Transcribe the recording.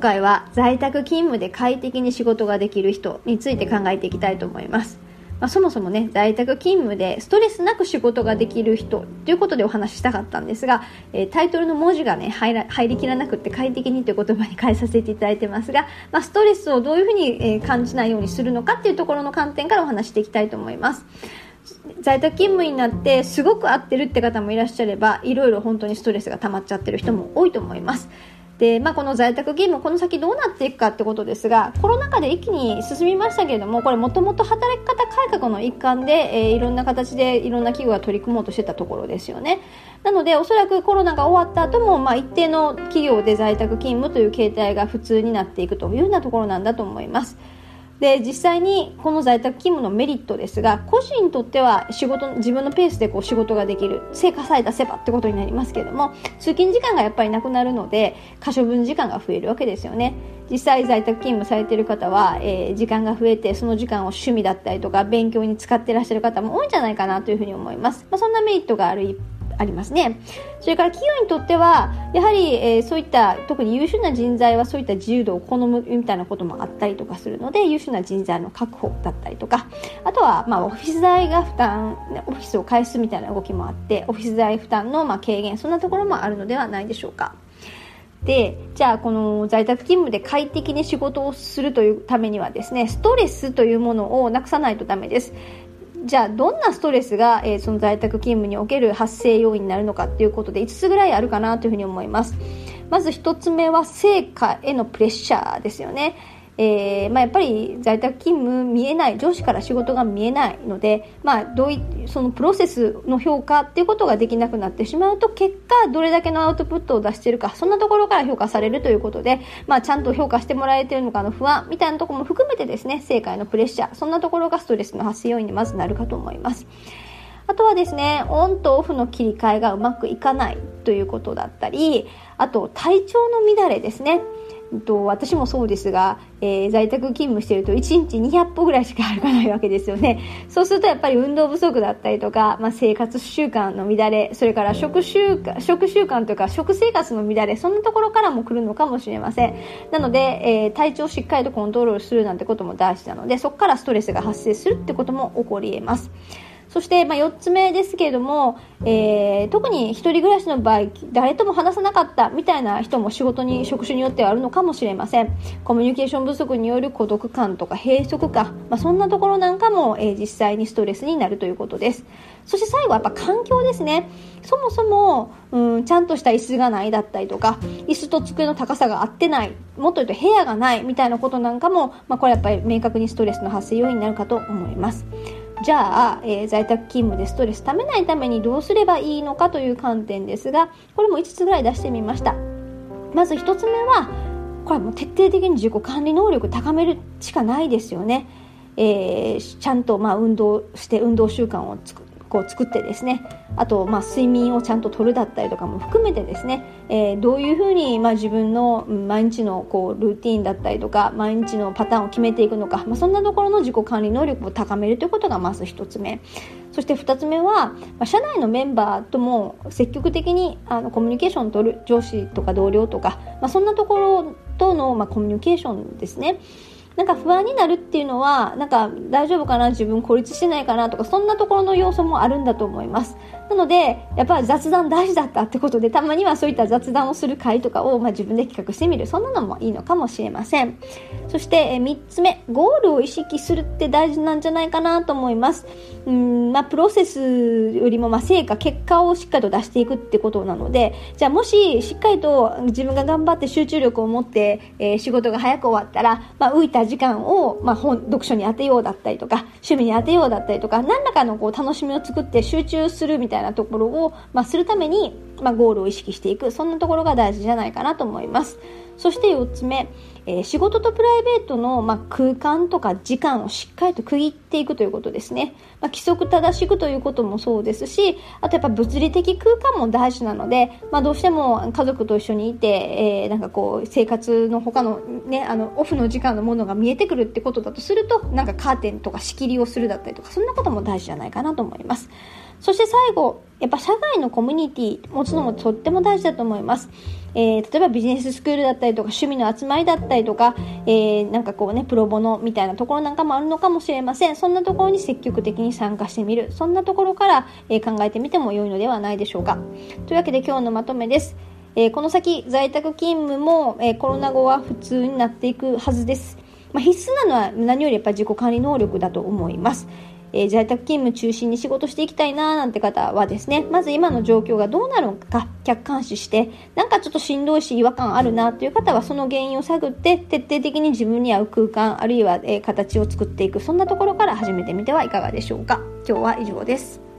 今回は在宅勤務で快適に仕事ができる人について考えていきたいと思います。まあ、そもそもね在宅勤務でストレスなく仕事ができる人ということでお話ししたかったんですが、えー、タイトルの文字がね入ら入りきらなくて快適にという言葉に変えさせていただいてますが、まあ、ストレスをどういうふうに、え、感じないようにするのかっていうところの観点からお話していきたいと思います。在宅勤務になってすごく合ってるって方もいらっしゃればいろいろ本当にストレスが溜まっちゃってる人も多いと思います。で、まあ、この在宅勤務この先どうなっていくかってことですがコロナ禍で一気に進みましたけれどもこれもともと働き方改革の一環で、えー、いろんな形でいろんな企業が取り組もうとしてたところですよね。なのでおそらくコロナが終わった後も、まあ、一定の企業で在宅勤務という形態が普通になっていくというようなところなんだと思います。で実際にこの在宅勤務のメリットですが個人にとっては仕事自分のペースでこう仕事ができる成果さえ出せばってことになりますけども通勤時間がやっぱりなくなるので可処分時間が増えるわけですよね。実際在宅勤務されている方は、えー、時間が増えてその時間を趣味だったりとか勉強に使ってらっしゃる方も多いんじゃないかなというふうに思います、まあ、そんなメリットがあるありますね。それから企業にとっては、やはり、えー、そういった特に優秀な人材はそういった自由度を好むみたいなこともあったりとかするので、優秀な人材の確保だったりとか、あとは、まあ、オフィス代が負担、オフィスを返すみたいな動きもあって、オフィス代負担の、まあ、軽減、そんなところもあるのではないでしょうか。でじゃあこの在宅勤務で快適に仕事をするというためにはですねストレスというものをなくさないとダメですじゃあどんなストレスが、えー、その在宅勤務における発生要因になるのかっていうことで5つぐらいあるかなというふうに思います。まず1つ目は成果へのプレッシャーですよね。えーまあ、やっぱり在宅勤務見えない上司から仕事が見えないので、まあ、どういそのプロセスの評価っていうことができなくなってしまうと結果どれだけのアウトプットを出しているかそんなところから評価されるということで、まあ、ちゃんと評価してもらえているのかの不安みたいなところも含めてですね正解のプレッシャーそんなところがストレスの発生要因にまずなるかと思います。あとはですね、オンとオフの切り替えがうまくいかないということだったり、あと体調の乱れですね。と私もそうですが、えー、在宅勤務してると1日200歩ぐらいしか歩かないわけですよね。そうするとやっぱり運動不足だったりとか、まあ、生活習慣の乱れそれから食習慣食習慣というか食生活の乱れそんなところからも来るのかもしれません。なので、えー、体調をしっかりとコントロールするなんてことも大事なのでそこからストレスが発生するってことも起こり得ます。そして、まあ、4つ目ですけれども、えー、特に1人暮らしの場合誰とも話さなかったみたいな人も仕事に職種によってはあるのかもしれません。コミュニケーション不足による孤独感とか閉塞感、まあ、そんなところなんかも、えー、実際にストレスになるということです。そして最後はやっぱ環境ですね。そもそも、うん、ちゃんとした椅子がないだったりとか椅子と机の高さが合ってないもっと言うと部屋がないみたいなことなんかも、まあ、これやっぱり明確にストレスの発生要因になるかと思います。じゃあ、えー、在宅勤務でストレスためないためにどうすればいいのかという観点ですがこれも5つぐらい出してみました。まず1つ目はこれはも徹底的に自己管理能力高めるしかないですよね、えー、ちゃんとまあ運動して運動習慣を作こう作ってですねあと、まあ、睡眠をちゃんととるだったりとかも含めてですね、えー、どういうふうに、まあ、自分の毎日のこうルーティンだったりとか毎日のパターンを決めていくのか、まあ、そんなところの自己管理能力を高めるということがまず1つ目そして2つ目は、まあ、社内のメンバーとも積極的にあのコミュニケーションを取る上司とか同僚とか、まあ、そんなところとの、まあ、コミュニケーションですね。なんか不安になるっていうのはなんか大丈夫かな自分孤立してないかなとかそんなところの要素もあるんだと思います。なのでやっぱり雑談大事だったってことでたまにはそういった雑談をする会とかを、まあ、自分で企画してみるそんなのもいいのかもしれません。そして、3つ目ゴールを意識するって大事なんじゃないかなと思います。うん、まあ、プロセスよりも、まあ、成果結果をしっかりと出していくってことなのでじゃあもししっかりと自分が頑張って集中力を持って、えー、仕事が早く終わったら、まあ、浮いた時間を、まあ、本読書に当てようだったりとか趣味に当てようだったりとか何らかのこう楽しみを作って集中するみたいなところを、まあ、するために、まあ、ゴールを意識していくそんなところが大事じゃないかなと思います。そして4つ目、えー、仕事とプライベートの、まあ、空間とか時間をしっかりと区切っていくということですね。まあ、規則正しくということもそうですし、あとやっぱ物理的空間も大事なので、まあ、どうしても家族と一緒にいて、えー、なんかこう生活の他のね、あのオフの時間のものが見えてくるってことだとすると、なんかカーテンとか仕切りをするだったりとか、そんなことも大事じゃないかなと思います。そして最後やっぱ社外のコミュニティ持つのもとっても大事だと思います。えー、例えばビジネススクールだったりとか趣味の集まりだったりとか、えー、なんかこうねプロボノみたいなところなんかもあるのかもしれません。そんなところに積極的に参加してみる。そんなところから、えー、考えてみても良いのではないでしょうか。というわけで今日のまとめです。えー、この先在宅勤務も、えー、コロナ後は普通になっていくはずです、まあ、必須なのは何よりやっぱり自己管理能力だと思います。えー、在宅勤務中心に仕事していきたいなーなんて方はですね、まず今の状況がどうなるのか客観視して、なんかちょっとしんどいし違和感あるなという方はその原因を探って徹底的に自分に合う空間あるいは、えー、形を作っていく、そんなところから始めてみてはいかがでしょうか。今日は以上です。